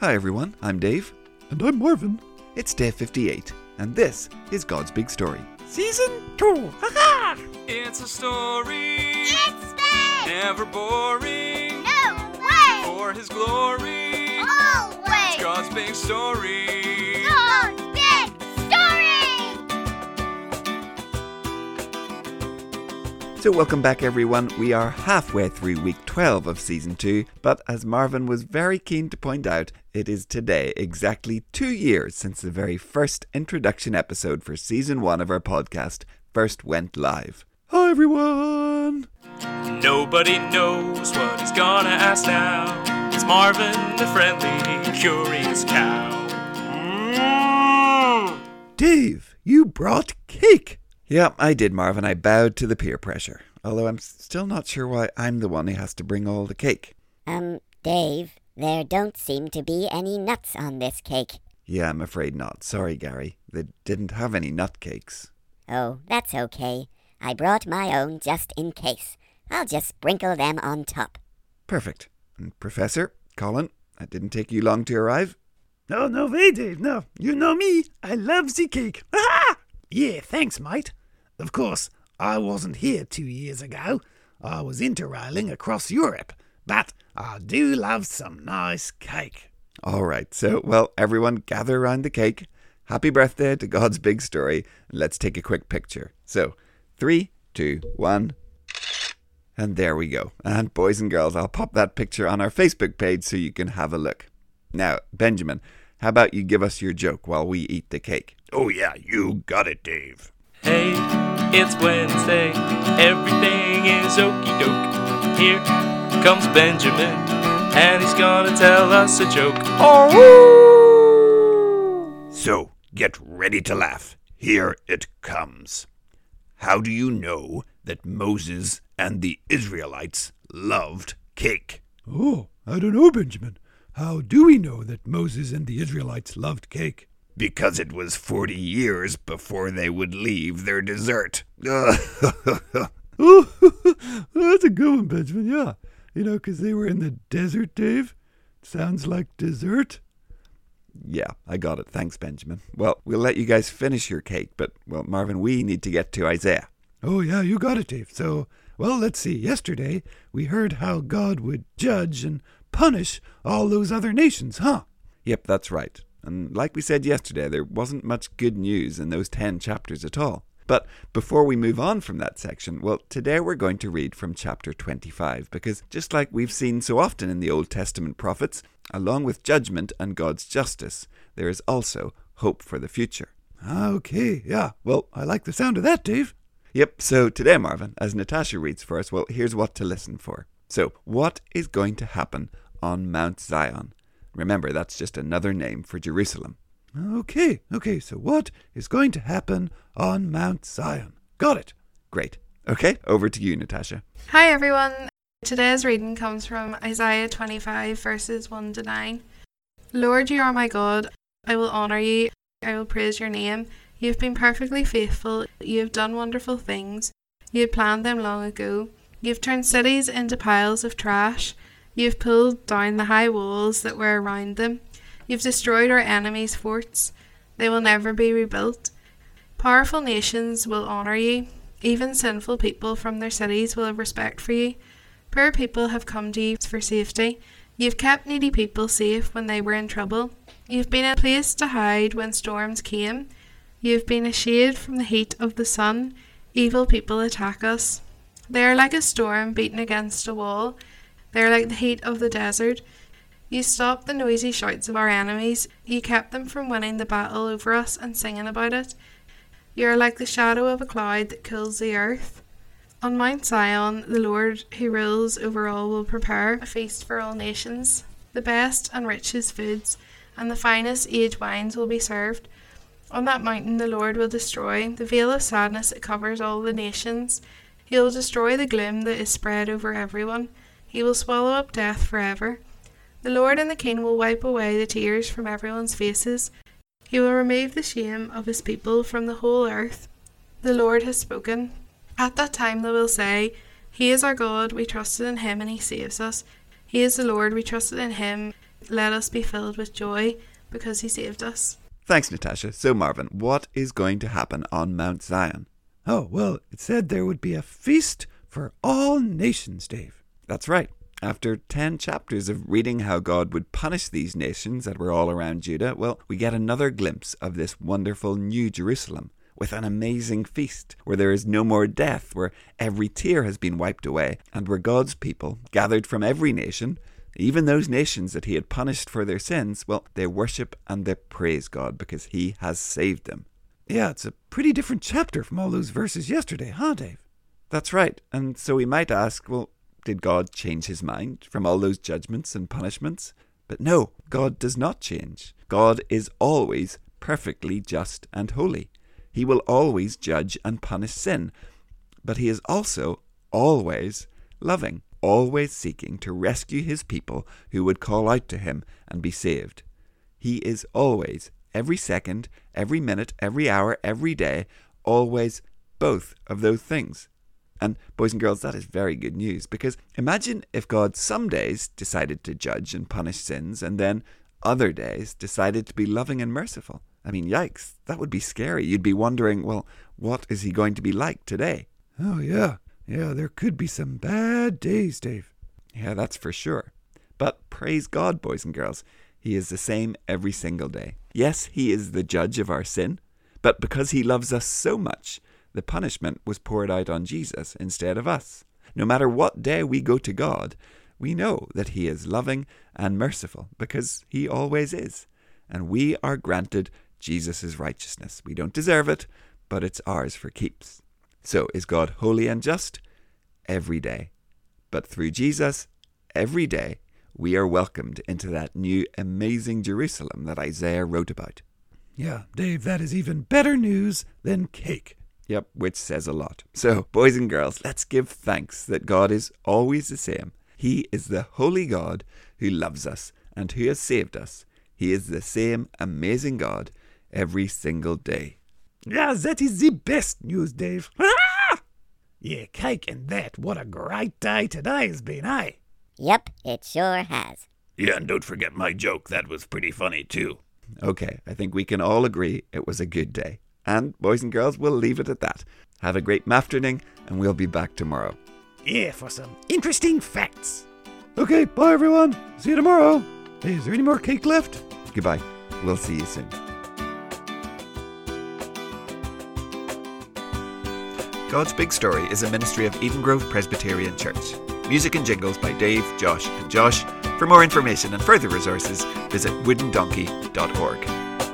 Hi everyone, I'm Dave. And I'm Marvin. It's day 58, and this is God's Big Story. Season 2. Ha It's a story, It's big! never boring. No way! For His glory, Always! God's big story. So, welcome back everyone. We are halfway through week 12 of season 2, but as Marvin was very keen to point out, it is today exactly two years since the very first introduction episode for season 1 of our podcast first went live. Hi everyone. Nobody knows what he's gonna ask now. It's Marvin, the friendly, curious cow. Mm. Dave, you brought cake. Yeah, I did, Marvin. I bowed to the peer pressure. Although I'm still not sure why I'm the one who has to bring all the cake. Um, Dave, there don't seem to be any nuts on this cake. Yeah, I'm afraid not. Sorry, Gary. They didn't have any nut cakes. Oh, that's okay. I brought my own just in case. I'll just sprinkle them on top. Perfect. And Professor, Colin, that didn't take you long to arrive. No, no way, Dave. No, you know me. I love the cake. Ah! Yeah, thanks, mate. Of course, I wasn't here two years ago. I was interrailing across Europe. But I do love some nice cake. All right, so, well, everyone gather around the cake. Happy birthday to God's big story. And let's take a quick picture. So, three, two, one. And there we go. And boys and girls, I'll pop that picture on our Facebook page so you can have a look. Now, Benjamin, how about you give us your joke while we eat the cake? Oh, yeah, you got it, Dave. Hey, it's Wednesday. Everything is okie doke. Here comes Benjamin, and he's gonna tell us a joke. Oh, so, get ready to laugh. Here it comes. How do you know that Moses and the Israelites loved cake? Oh, I don't know, Benjamin. How do we know that Moses and the Israelites loved cake? Because it was 40 years before they would leave their dessert. Oh, that's a good one, Benjamin. Yeah. You know, 'cause they were in the desert, Dave. Sounds like dessert. Yeah, I got it. Thanks, Benjamin. Well, we'll let you guys finish your cake, but, well, Marvin, we need to get to Isaiah. Oh, yeah, you got it, Dave. So, well, let's see. Yesterday, we heard how God would judge and punish all those other nations, huh? Yep, that's right. And like we said yesterday, there wasn't much good news in those 10 chapters at all. But before we move on from that section, well, today we're going to read from chapter 25, because just like we've seen so often in the Old Testament prophets, along with judgment and God's justice, there is also hope for the future. Okay, yeah. Well, I like the sound of that, Dave. Yep, so today, Marvin, as Natasha reads for us, well, here's what to listen for. So, what is going to happen on Mount Zion? Remember, that's just another name for Jerusalem. Okay, okay, so what is going to happen on Mount Zion? Got it. Great. Okay, over to you, Natasha. Hi everyone. Today's reading comes from Isaiah 25 verses 1 to 9. Lord, you are my God. I will honor you. I will praise your name. You have been perfectly faithful. You have done wonderful things. You had planned them long ago. You have turned cities into piles of trash. You have pulled down the high walls that were around them. You have destroyed our enemies' forts. They will never be rebuilt. Powerful nations will honor you. Even sinful people from their cities will have respect for you. Poor people have come to you for safety. You've kept needy people safe when they were in trouble. You've been a place to hide when storms came. You've been a shade from the heat of the sun. Evil people attack us. They are like a storm beaten against a wall. They are like the heat of the desert. You stopped the noisy shouts of our enemies. You kept them from winning the battle over us and singing about it. You are like the shadow of a cloud that cools the earth. On Mount Zion, the Lord who rules over all will prepare a feast for all nations. The best and richest foods and the finest aged wines will be served. On that mountain, the Lord will destroy the veil of sadness that covers all the nations. He will destroy the gloom that is spread over everyone. He will swallow up death forever. The Lord and the King will wipe away the tears from everyone's faces. He will remove the shame of his people from the whole earth. The Lord has spoken. At that time they will say, He is our God, we trusted in him and he saves us. He is the Lord, we trusted in him, let us be filled with joy because he saved us. Thanks, Natasha. So, Marvin, what is going to happen on Mount Zion? Oh, well, it said there would be a feast for all nations, Dave. That's right. After 10 chapters of reading how God would punish these nations that were all around Judah, well, we get another glimpse of this wonderful New Jerusalem with an amazing feast where there is no more death, where every tear has been wiped away, and where God's people, gathered from every nation, even those nations that He had punished for their sins, well, they worship and they praise God because He has saved them. Yeah, it's a pretty different chapter from all those verses yesterday, huh, Dave? That's right. And so we might ask, well, did God change his mind from all those judgments and punishments? But no, God does not change. God is always perfectly just and holy. He will always judge and punish sin. But he is also always loving, always seeking to rescue his people who would call out to him and be saved. He is always, every second, every minute, every hour, every day, always both of those things. And, boys and girls, that is very good news because imagine if God some days decided to judge and punish sins and then other days decided to be loving and merciful. I mean, yikes, that would be scary. You'd be wondering, well, what is he going to be like today? Oh, yeah. Yeah, there could be some bad days, Dave. Yeah, that's for sure. But praise God, boys and girls, he is the same every single day. Yes, he is the judge of our sin, but because he loves us so much, the punishment was poured out on Jesus instead of us. No matter what day we go to God, we know that He is loving and merciful because He always is. And we are granted Jesus' righteousness. We don't deserve it, but it's ours for keeps. So is God holy and just? Every day. But through Jesus, every day, we are welcomed into that new amazing Jerusalem that Isaiah wrote about. Yeah, Dave, that is even better news than cake. Yep, which says a lot. So, boys and girls, let's give thanks that God is always the same. He is the holy God who loves us and who has saved us. He is the same amazing God every single day. Yeah, that is the best news, Dave. Ah! Yeah, cake and that. What a great day today has been, eh? Yep, it sure has. Yeah, and don't forget my joke. That was pretty funny, too. Okay, I think we can all agree it was a good day. And, boys and girls, we'll leave it at that. Have a great afternoon, and we'll be back tomorrow. Yeah, for some interesting facts. Okay, bye everyone. See you tomorrow. Hey, is there any more cake left? Goodbye. We'll see you soon. God's Big Story is a ministry of Eden Grove Presbyterian Church. Music and jingles by Dave, Josh, and Josh. For more information and further resources, visit woodendonkey.org.